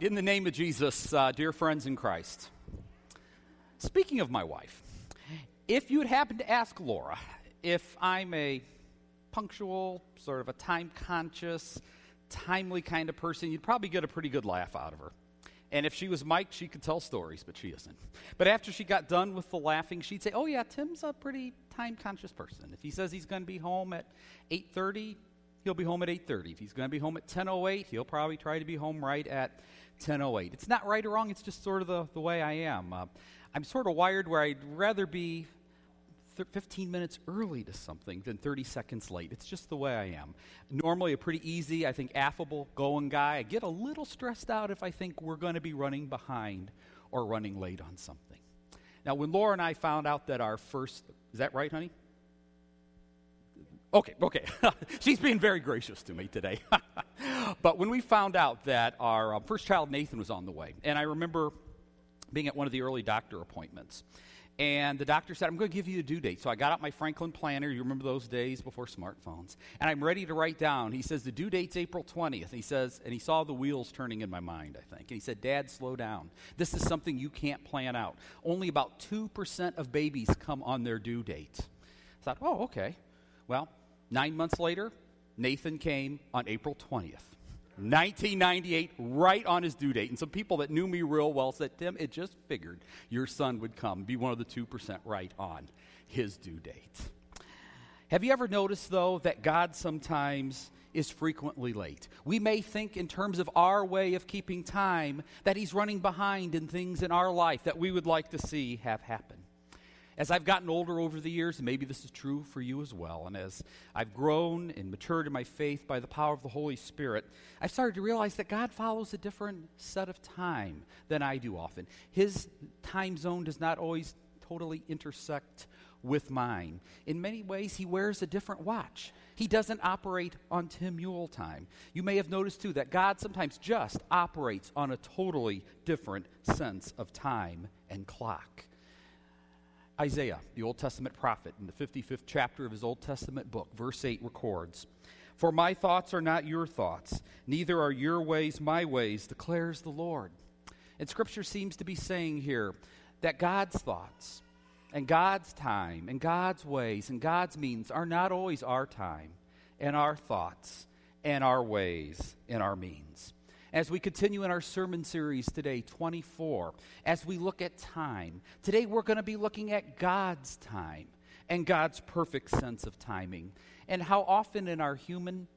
In the name of Jesus, uh, dear friends in Christ, speaking of my wife, if you would happen to ask Laura if I'm a punctual, sort of a time conscious, timely kind of person, you'd probably get a pretty good laugh out of her. And if she was Mike, she could tell stories, but she isn't. But after she got done with the laughing, she'd say, "Oh yeah, Tim's a pretty time-conscious person. If he says he's going to be home at 8:30, he'll be home at 8:30. If he's going to be home at 10:08, he'll probably try to be home right at 1008. It's not right or wrong, it's just sort of the, the way I am. Uh, I'm sort of wired where I'd rather be th- 15 minutes early to something than 30 seconds late. It's just the way I am. Normally, a pretty easy, I think, affable going guy. I get a little stressed out if I think we're going to be running behind or running late on something. Now, when Laura and I found out that our first, is that right, honey? Okay, okay. She's being very gracious to me today. but when we found out that our uh, first child, Nathan, was on the way, and I remember being at one of the early doctor appointments, and the doctor said, I'm going to give you a due date. So I got out my Franklin planner. You remember those days before smartphones. And I'm ready to write down. He says, The due date's April 20th. He says, and he saw the wheels turning in my mind, I think. And he said, Dad, slow down. This is something you can't plan out. Only about 2% of babies come on their due date. I thought, oh, okay. Well, nine months later, Nathan came on April 20th. 1998, right on his due date. And some people that knew me real well said, Tim, it just figured your son would come, be one of the 2% right on his due date. Have you ever noticed, though, that God sometimes is frequently late? We may think, in terms of our way of keeping time, that He's running behind in things in our life that we would like to see have happen. As I've gotten older over the years, and maybe this is true for you as well, and as I've grown and matured in my faith by the power of the Holy Spirit, I've started to realize that God follows a different set of time than I do often. His time zone does not always totally intersect with mine. In many ways, he wears a different watch. He doesn't operate on Tim Mule time. You may have noticed too that God sometimes just operates on a totally different sense of time and clock. Isaiah, the Old Testament prophet, in the 55th chapter of his Old Testament book, verse 8 records For my thoughts are not your thoughts, neither are your ways my ways, declares the Lord. And Scripture seems to be saying here that God's thoughts and God's time and God's ways and God's means are not always our time and our thoughts and our ways and our means as we continue in our sermon series today, 24, as we look at time. Today we're going to be looking at God's time and God's perfect sense of timing, and how often in our human,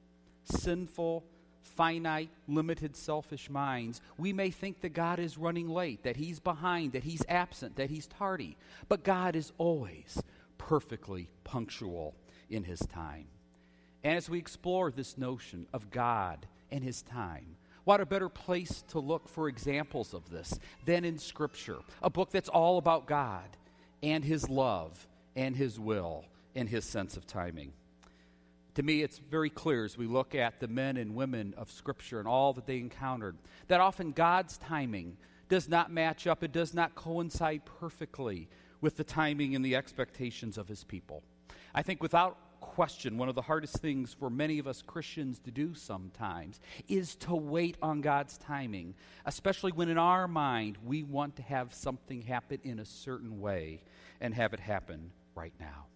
sinful, finite, limited, selfish minds, we may think that God is running late, that He's behind, that He's absent, that He's tardy. But God is always perfectly punctual in His time. And as we explore this notion of God and His time, what a better place to look for examples of this than in Scripture, a book that's all about God and His love and His will and His sense of timing. To me, it's very clear as we look at the men and women of Scripture and all that they encountered that often God's timing does not match up, it does not coincide perfectly with the timing and the expectations of His people. I think without question, one of the hardest things for many of us Christians to do sometimes is to wait on God's timing, especially when in our mind we want to have something happen in a certain way and have it happen right now.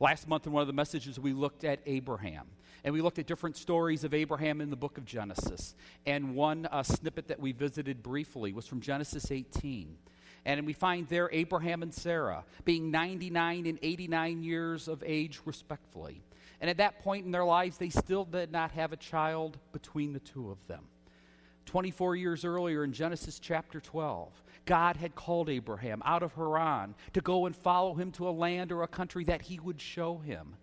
Last month, in one of the messages, we looked at Abraham. And we looked at different stories of Abraham in the book of Genesis. And one uh, snippet that we visited briefly was from Genesis 18. And we find there Abraham and Sarah being 99 and 89 years of age, respectfully. And at that point in their lives, they still did not have a child between the two of them. 24 years earlier in Genesis chapter 12, God had called Abraham out of Haran to go and follow him to a land or a country that he would show him.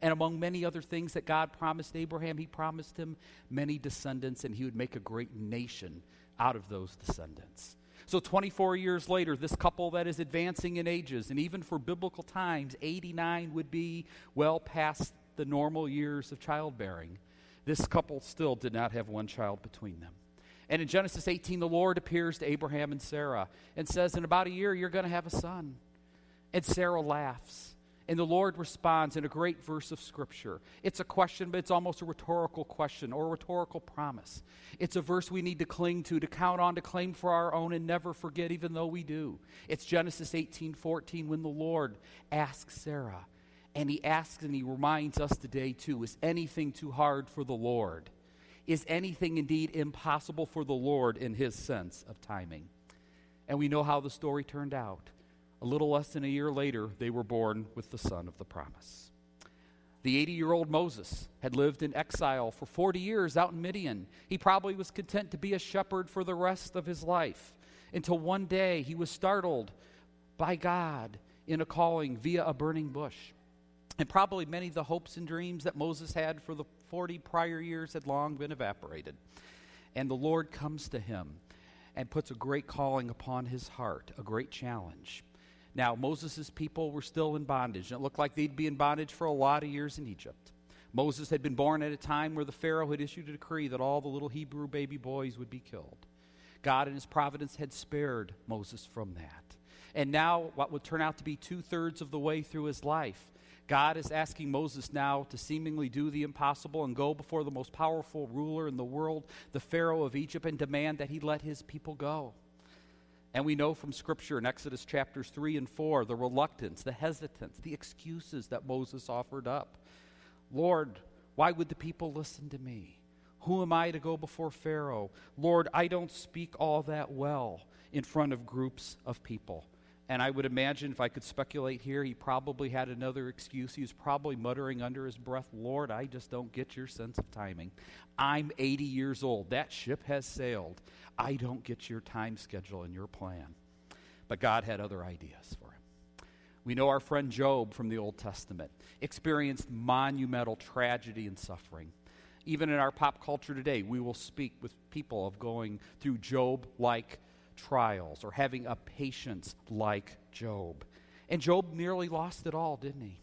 And among many other things that God promised Abraham, he promised him many descendants, and he would make a great nation out of those descendants. So, 24 years later, this couple that is advancing in ages, and even for biblical times, 89 would be well past the normal years of childbearing. This couple still did not have one child between them. And in Genesis 18, the Lord appears to Abraham and Sarah and says, In about a year, you're going to have a son. And Sarah laughs. And the Lord responds in a great verse of Scripture. It's a question, but it's almost a rhetorical question or a rhetorical promise. It's a verse we need to cling to, to count on, to claim for our own, and never forget, even though we do. It's Genesis 18 14 when the Lord asks Sarah, and he asks and he reminds us today too is anything too hard for the Lord? Is anything indeed impossible for the Lord in his sense of timing? And we know how the story turned out. A little less than a year later, they were born with the son of the promise. The 80 year old Moses had lived in exile for 40 years out in Midian. He probably was content to be a shepherd for the rest of his life until one day he was startled by God in a calling via a burning bush. And probably many of the hopes and dreams that Moses had for the 40 prior years had long been evaporated. And the Lord comes to him and puts a great calling upon his heart, a great challenge. Now, Moses' people were still in bondage, and it looked like they'd be in bondage for a lot of years in Egypt. Moses had been born at a time where the Pharaoh had issued a decree that all the little Hebrew baby boys would be killed. God, in his providence, had spared Moses from that. And now, what would turn out to be two thirds of the way through his life, God is asking Moses now to seemingly do the impossible and go before the most powerful ruler in the world, the Pharaoh of Egypt, and demand that he let his people go. And we know from Scripture in Exodus chapters 3 and 4 the reluctance, the hesitance, the excuses that Moses offered up. Lord, why would the people listen to me? Who am I to go before Pharaoh? Lord, I don't speak all that well in front of groups of people. And I would imagine, if I could speculate here, he probably had another excuse. He was probably muttering under his breath, Lord, I just don't get your sense of timing. I'm 80 years old. That ship has sailed. I don't get your time schedule and your plan. But God had other ideas for him. We know our friend Job from the Old Testament experienced monumental tragedy and suffering. Even in our pop culture today, we will speak with people of going through Job like trials or having a patience like Job. And Job nearly lost it all, didn't he?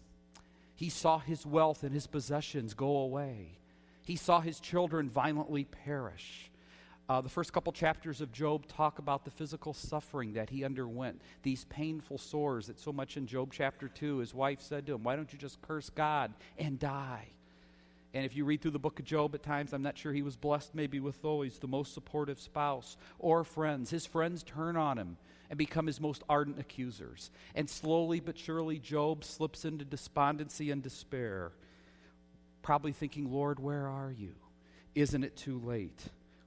He saw his wealth and his possessions go away. He saw his children violently perish. Uh, the first couple chapters of Job talk about the physical suffering that he underwent, these painful sores that so much in Job chapter 2, his wife said to him, Why don't you just curse God and die? And if you read through the book of Job at times, I'm not sure he was blessed maybe with always the most supportive spouse or friends. His friends turn on him and become his most ardent accusers. And slowly but surely, Job slips into despondency and despair, probably thinking, Lord, where are you? Isn't it too late?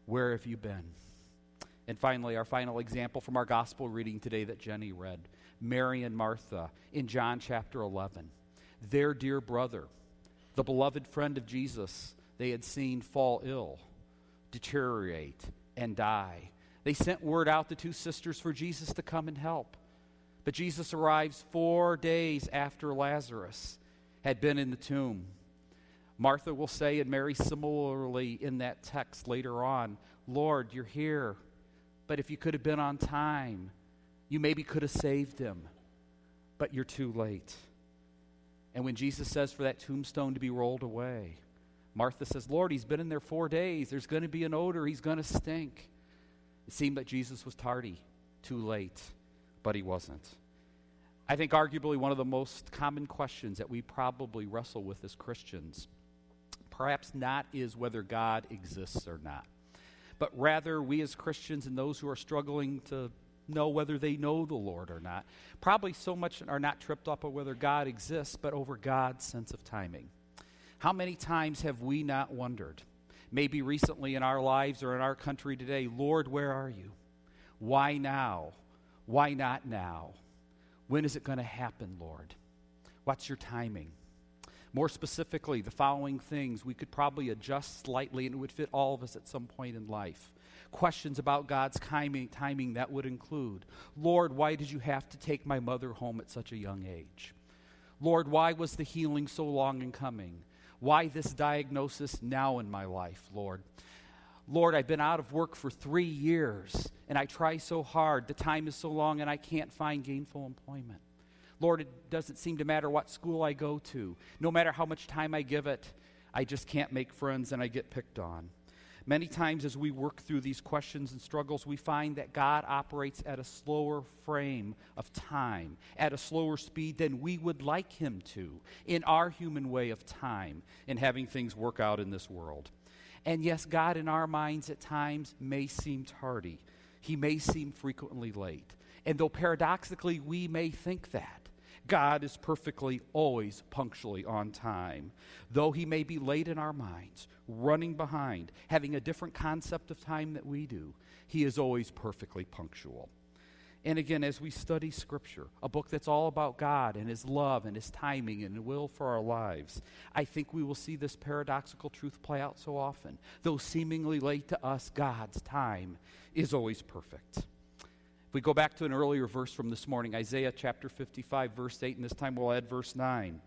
Where have you been? And finally, our final example from our gospel reading today that Jenny read Mary and Martha in John chapter 11. Their dear brother the beloved friend of Jesus they had seen fall ill, deteriorate, and die. They sent word out to two sisters for Jesus to come and help. But Jesus arrives four days after Lazarus had been in the tomb. Martha will say, and Mary similarly in that text later on, Lord, you're here, but if you could have been on time, you maybe could have saved him, but you're too late. And when Jesus says for that tombstone to be rolled away, Martha says, Lord, he's been in there four days. There's going to be an odor. He's going to stink. It seemed that Jesus was tardy, too late, but he wasn't. I think, arguably, one of the most common questions that we probably wrestle with as Christians, perhaps not is whether God exists or not, but rather we as Christians and those who are struggling to know whether they know the Lord or not. Probably so much are not tripped up on whether God exists, but over God's sense of timing. How many times have we not wondered, maybe recently in our lives or in our country today, Lord, where are you? Why now? Why not now? When is it going to happen, Lord? What's your timing? More specifically, the following things we could probably adjust slightly and it would fit all of us at some point in life questions about God's timing, timing that would include Lord, why did you have to take my mother home at such a young age? Lord, why was the healing so long in coming? Why this diagnosis now in my life, Lord? Lord, I've been out of work for three years and I try so hard. The time is so long and I can't find gainful employment. Lord, it doesn't seem to matter what school I go to. No matter how much time I give it, I just can't make friends and I get picked on. Many times, as we work through these questions and struggles, we find that God operates at a slower frame of time, at a slower speed than we would like Him to in our human way of time and having things work out in this world. And yes, God in our minds at times may seem tardy, He may seem frequently late. And though paradoxically we may think that, God is perfectly always punctually on time. Though he may be late in our minds, running behind, having a different concept of time that we do, he is always perfectly punctual. And again, as we study Scripture, a book that's all about God and His love and His timing and will for our lives, I think we will see this paradoxical truth play out so often. Though seemingly late to us, God's time is always perfect. If we go back to an earlier verse from this morning, Isaiah chapter 55, verse 8, and this time we'll add verse 9.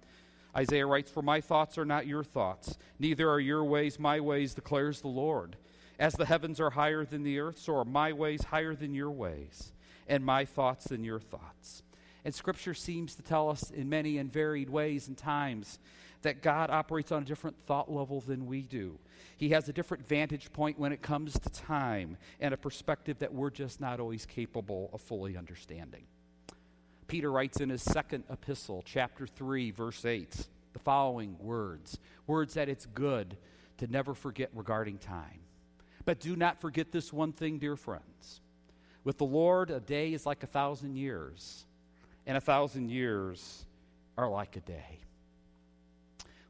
Isaiah writes, For my thoughts are not your thoughts, neither are your ways my ways, declares the Lord. As the heavens are higher than the earth, so are my ways higher than your ways, and my thoughts than your thoughts. And Scripture seems to tell us in many and varied ways and times that God operates on a different thought level than we do. He has a different vantage point when it comes to time and a perspective that we're just not always capable of fully understanding. Peter writes in his second epistle, chapter 3, verse 8, the following words words that it's good to never forget regarding time. But do not forget this one thing, dear friends. With the Lord, a day is like a thousand years, and a thousand years are like a day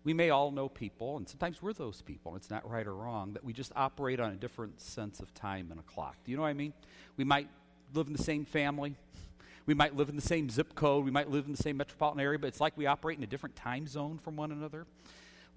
we may all know people, and sometimes we're those people, and it's not right or wrong, that we just operate on a different sense of time and a clock. Do you know what I mean? We might live in the same family, we might live in the same zip code, we might live in the same metropolitan area, but it's like we operate in a different time zone from one another.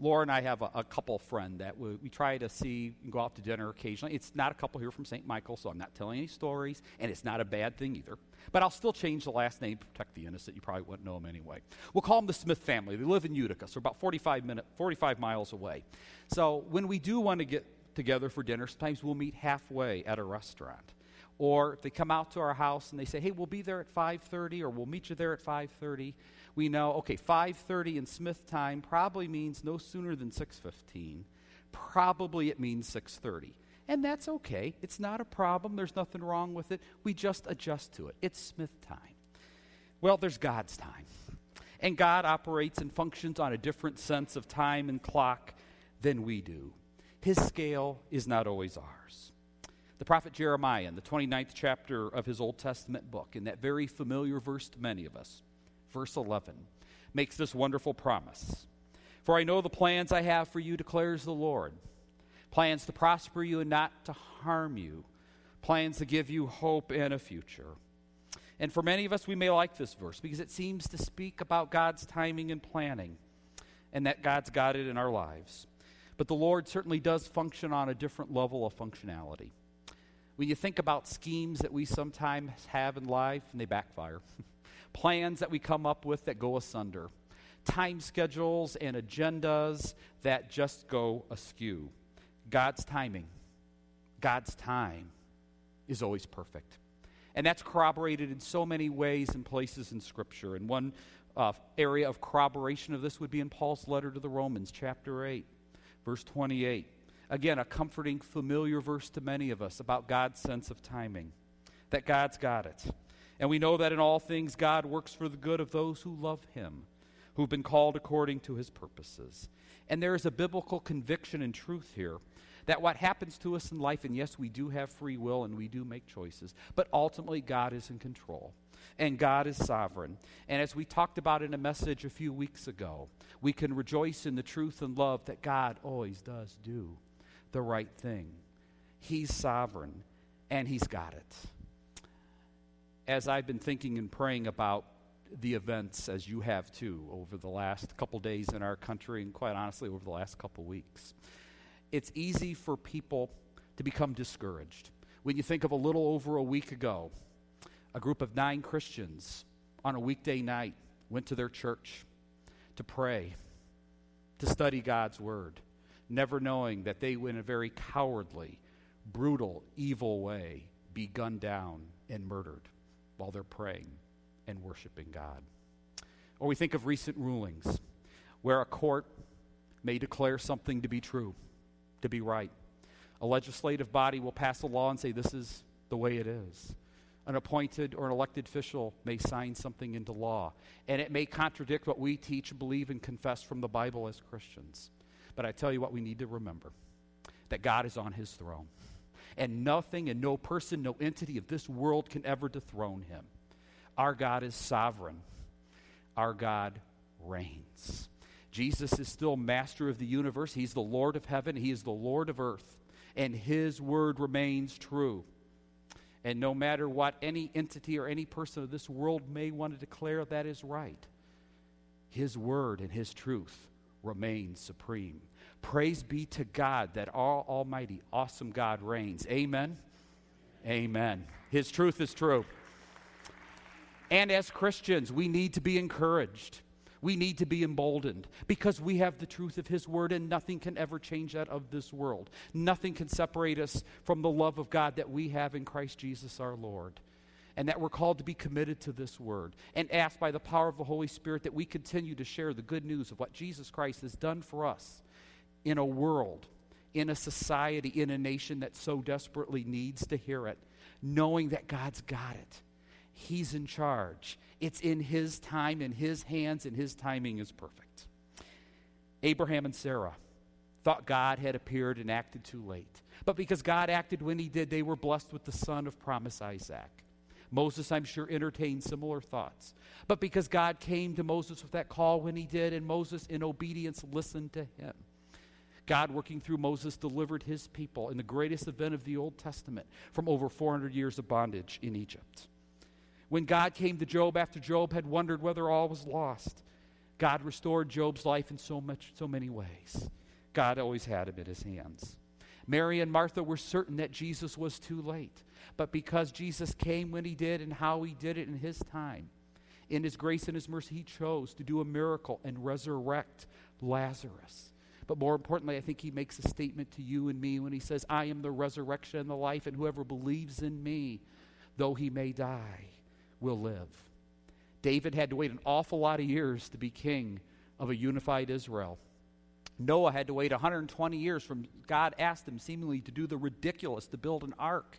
Laura and I have a, a couple friend that we, we, try to see and go out to dinner occasionally. It's not a couple here from St. Michael, so I'm not telling any stories, and it's not a bad thing either. But I'll still change the last name to protect the innocent. You probably wouldn't know them anyway. We'll call them the Smith family. They live in Utica, so about 45, minute, 45 miles away. So when we do want to get together for dinner, sometimes we'll meet halfway at a restaurant. Or if they come out to our house and they say, hey, we'll be there at 5.30 or we'll meet you there at 5.30, we know, okay, 5.30 in Smith time probably means no sooner than 6.15. Probably it means 6.30. And that's okay. It's not a problem. There's nothing wrong with it. We just adjust to it. It's Smith time. Well, there's God's time. And God operates and functions on a different sense of time and clock than we do. His scale is not always ours. The prophet Jeremiah, in the 29th chapter of his Old Testament book, in that very familiar verse to many of us, verse 11, makes this wonderful promise For I know the plans I have for you, declares the Lord plans to prosper you and not to harm you, plans to give you hope and a future. And for many of us, we may like this verse because it seems to speak about God's timing and planning and that God's got it in our lives. But the Lord certainly does function on a different level of functionality. When you think about schemes that we sometimes have in life and they backfire, plans that we come up with that go asunder, time schedules and agendas that just go askew. God's timing, God's time is always perfect. And that's corroborated in so many ways and places in Scripture. And one uh, area of corroboration of this would be in Paul's letter to the Romans, chapter 8, verse 28. Again, a comforting, familiar verse to many of us about God's sense of timing, that God's got it. And we know that in all things God works for the good of those who love him, who've been called according to his purposes. And there is a biblical conviction and truth here that what happens to us in life, and yes, we do have free will and we do make choices, but ultimately God is in control and God is sovereign. And as we talked about in a message a few weeks ago, we can rejoice in the truth and love that God always does do the right thing. He's sovereign and He's got it as I've been thinking and praying about the events, as you have too, over the last couple days in our country, and quite honestly, over the last couple weeks, it's easy for people to become discouraged. When you think of a little over a week ago, a group of nine Christians on a weekday night went to their church to pray, to study God's Word, never knowing that they in a very cowardly, brutal, evil way, be gunned down and murdered while they're praying and worshiping God. Or we think of recent rulings where a court may declare something to be true, to be right. A legislative body will pass a law and say this is the way it is. An appointed or an elected official may sign something into law, and it may contradict what we teach, believe, and confess from the Bible as Christians. But I tell you what, we need to remember that God is on his throne, and nothing and no person, no entity of this world can ever dethrone him. Our God is sovereign, our God reigns. Jesus is still master of the universe. He's the Lord of heaven. He is the Lord of earth. And his word remains true. And no matter what any entity or any person of this world may want to declare, that is right. His word and his truth remain supreme. Praise be to God that our almighty, awesome God reigns. Amen. Amen. His truth is true. And as Christians, we need to be encouraged. We need to be emboldened because we have the truth of His Word, and nothing can ever change that of this world. Nothing can separate us from the love of God that we have in Christ Jesus our Lord. And that we're called to be committed to this Word and ask by the power of the Holy Spirit that we continue to share the good news of what Jesus Christ has done for us in a world, in a society, in a nation that so desperately needs to hear it, knowing that God's got it He's in charge. It's in His time, in His hands, and His timing is perfect. Abraham and Sarah thought God had appeared and acted too late. But because God acted when He did, they were blessed with the son of promise, Isaac. Moses, I'm sure, entertained similar thoughts. But because God came to Moses with that call when He did, and Moses, in obedience, listened to Him. God, working through Moses, delivered his people in the greatest event of the Old Testament from over 400 years of bondage in Egypt. When God came to Job after Job had wondered whether all was lost, God restored Job's life in so much so many ways. God always had him in his hands. Mary and Martha were certain that Jesus was too late, but because Jesus came when he did and how he did it in his time, in his grace and his mercy, he chose to do a miracle and resurrect Lazarus. But more importantly, I think he makes a statement to you and me when he says, I am the resurrection and the life, and whoever believes in me, though he may die, will live. David had to wait an awful lot of years to be king of a unified Israel. Noah had to wait 120 years from God asked him seemingly to do the ridiculous, to build an ark,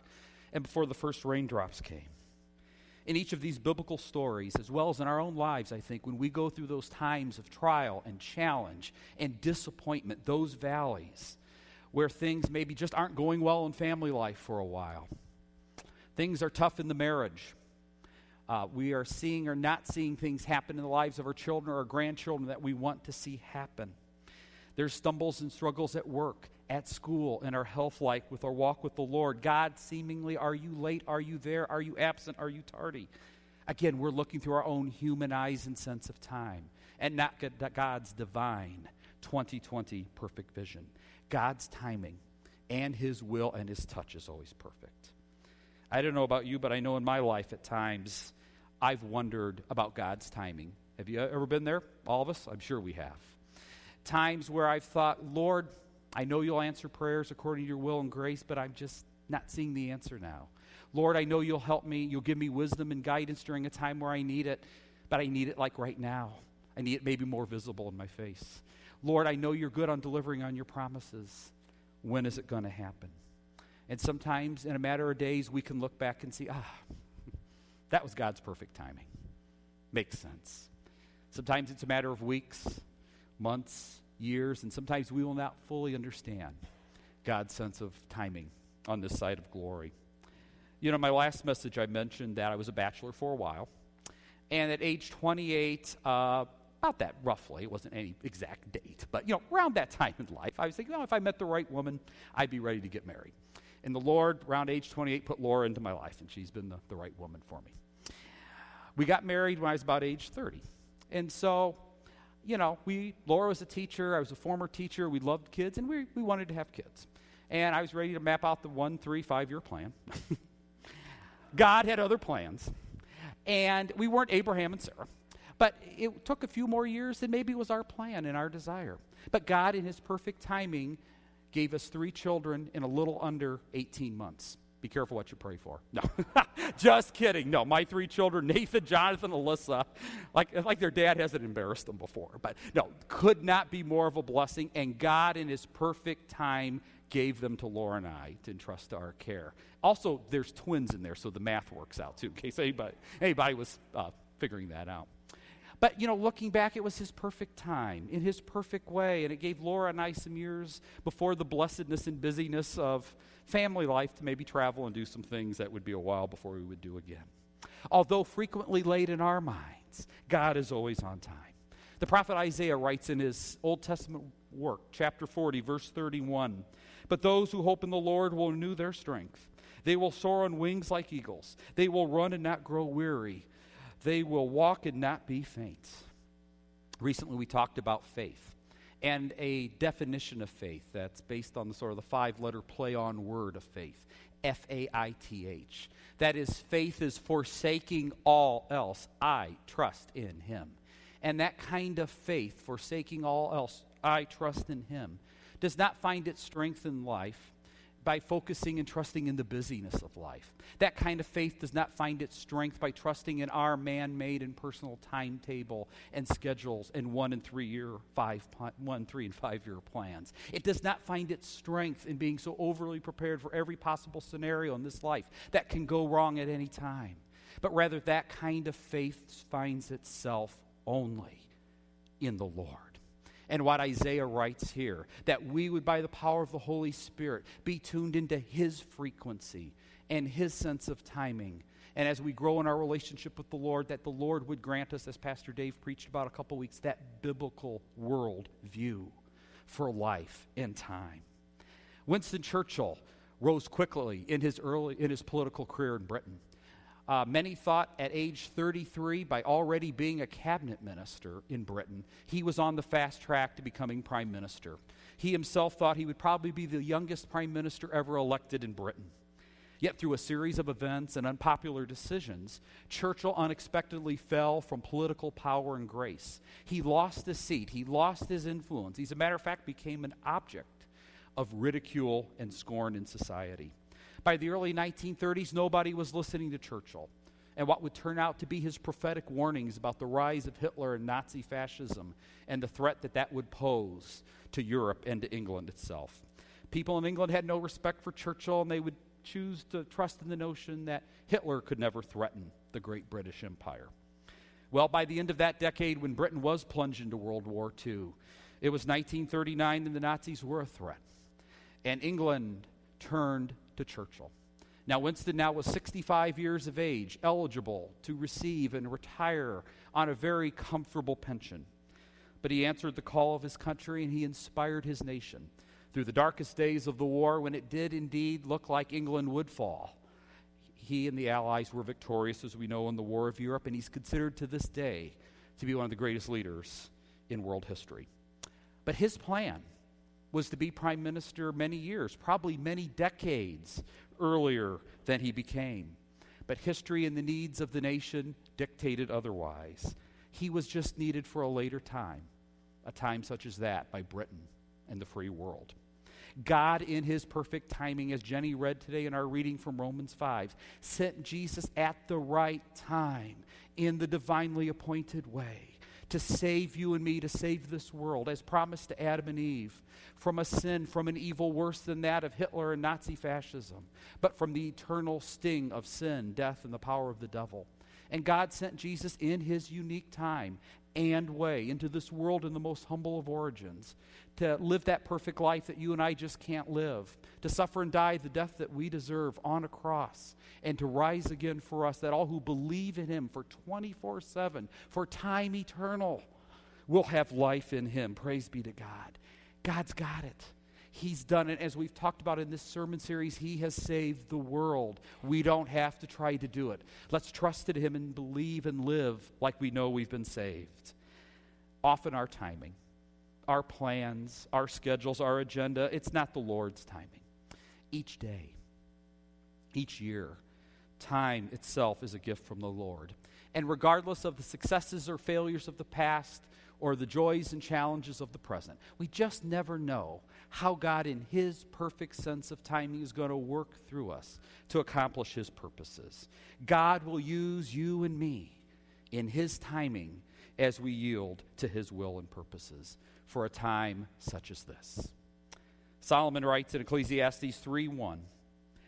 and before the first raindrops came. In each of these biblical stories, as well as in our own lives, I think, when we go through those times of trial and challenge and disappointment, those valleys where things maybe just aren't going well in family life for a while, things are tough in the marriage, uh, we are seeing or not seeing things happen in the lives of our children or our grandchildren that we want to see happen. There's stumbles and struggles at work, at school, in our health life, with our walk with the Lord. God, seemingly, are you late? Are you there? Are you absent? Are you tardy? Again, we're looking through our own human eyes and sense of time, and not God's divine 2020 perfect vision. God's timing and His will and His touch is always perfect. I don't know about you, but I know in my life at times I've wondered about God's timing. Have you ever been there? All of us? I'm sure we have. Times where I've thought, Lord, I know you'll answer prayers according to your will and grace, but I'm just not seeing the answer now. Lord, I know you'll help me. You'll give me wisdom and guidance during a time where I need it, but I need it like right now. I need it maybe more visible in my face. Lord, I know you're good on delivering on your promises. When is it going to happen? And sometimes, in a matter of days, we can look back and see, ah, that was God's perfect timing. Makes sense. Sometimes it's a matter of weeks, months, years, and sometimes we will not fully understand God's sense of timing on this side of glory. You know, my last message, I mentioned that I was a bachelor for a while. And at age 28, uh, about that roughly, it wasn't any exact date, but, you know, around that time in life, I was thinking, oh, if I met the right woman, I'd be ready to get married. And the Lord, around age 28, put Laura into my life, and she's been the, the right woman for me. We got married when I was about age 30. And so, you know, we, Laura was a teacher, I was a former teacher, we loved kids, and we, we wanted to have kids. And I was ready to map out the one, three, five year plan. God had other plans. And we weren't Abraham and Sarah. But it took a few more years than maybe was our plan and our desire. But God, in His perfect timing, gave us three children in a little under 18 months. Be careful what you pray for. No, just kidding. No, my three children, Nathan, Jonathan, Alyssa, like, like their dad hasn't embarrassed them before. But no, could not be more of a blessing. And God, in His perfect time, gave them to Laura and I to entrust to our care. Also, there's twins in there, so the math works out too, in case anybody, anybody was uh, figuring that out. But, you know, looking back, it was his perfect time, in his perfect way, and it gave Laura and I some years before the blessedness and busyness of family life to maybe travel and do some things that would be a while before we would do again. Although frequently late in our minds, God is always on time. The prophet Isaiah writes in his Old Testament work, chapter 40, verse 31 But those who hope in the Lord will renew their strength. They will soar on wings like eagles. They will run and not grow weary. They will walk and not be faint. Recently, we talked about faith and a definition of faith that's based on the sort of the five letter play on word of faith F A I T H. That is, faith is forsaking all else. I trust in Him. And that kind of faith, forsaking all else, I trust in Him, does not find its strength in life by focusing and trusting in the busyness of life. That kind of faith does not find its strength by trusting in our man made and personal timetable and schedules and one and three year, five, one, three, and five year plans. It does not find its strength in being so overly prepared for every possible scenario in this life that can go wrong at any time. But rather, that kind of faith finds itself only in the Lord. And what Isaiah writes here that we would, by the power of the Holy Spirit, be tuned into His frequency and His sense of timing. And as we grow in our relationship with the Lord, that the Lord would grant us, as Pastor Dave preached about a couple weeks, that biblical world view for life and time. Winston Churchill rose quickly in his early in his political career in Britain. Uh, many thought at age 33, by already being a cabinet minister in Britain, he was on the fast track to becoming prime minister. He himself thought he would probably be the youngest prime minister ever elected in Britain. Yet, through a series of events and unpopular decisions, Churchill unexpectedly fell from political power and grace. He lost his seat, he lost his influence. He, as a matter of fact, became an object of ridicule and scorn in society. By the early 1930s, nobody was listening to Churchill and what would turn out to be his prophetic warnings about the rise of Hitler and Nazi fascism and the threat that that would pose to Europe and to England itself. People in England had no respect for Churchill, and they would choose to trust in the notion that Hitler could never threaten the great British Empire. Well, by the end of that decade, when Britain was plunged into World War II, it was 1939 and the Nazis were a threat. And England turned to Churchill. Now, Winston now was 65 years of age, eligible to receive and retire on a very comfortable pension. But he answered the call of his country and he inspired his nation. Through the darkest days of the war, when it did indeed look like England would fall, he and the Allies were victorious, as we know, in the War of Europe, and he's considered to this day to be one of the greatest leaders in world history. But his plan was to be prime minister many years, probably many decades earlier than he became. But history and the needs of the nation dictated otherwise. He was just needed for a later time, a time such as that by Britain and the free world. God, in his perfect timing, as Jenny read today in our reading from Romans 5, sent Jesus at the right time in the divinely appointed way to save you and me, to save this world, as promised to Adam and Eve, from a sin, from an evil worse than that of Hitler and Nazi fascism, but from the eternal sting of sin, death, and the power of the devil. And God sent Jesus in his unique time and way into this world in the most humble of origins to live that perfect life that you and I just can't live, to suffer and die the death that we deserve on a cross, and to rise again for us, that all who believe in him for 24 7, for time eternal, will have life in him. Praise be to God. God's got it. He's done it. As we've talked about in this sermon series, He has saved the world. We don't have to try to do it. Let's trust in Him and believe and live like we know we've been saved. Often our timing our plans, our schedules, our agenda. It's not the Lord's timing. Each day, each year, time itself is a gift from the Lord. And regardless of the successes or failures of the past or the joys and challenges of the present, we just never know how God, in His perfect sense of timing, is going to work through us to accomplish His purposes. God will use you and me in His timing as we yield to His will and purposes for a time such as this. Solomon writes in Ecclesiastes 3 1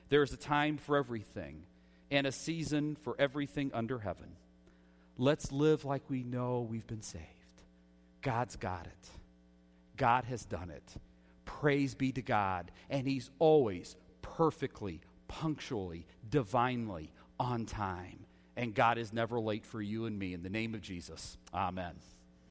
There is a time for everything and a season for everything under heaven. Let's live like we know we've been saved. God's got it, God has done it. Praise be to God. And He's always perfectly, punctually, divinely on time. And God is never late for you and me. In the name of Jesus, amen.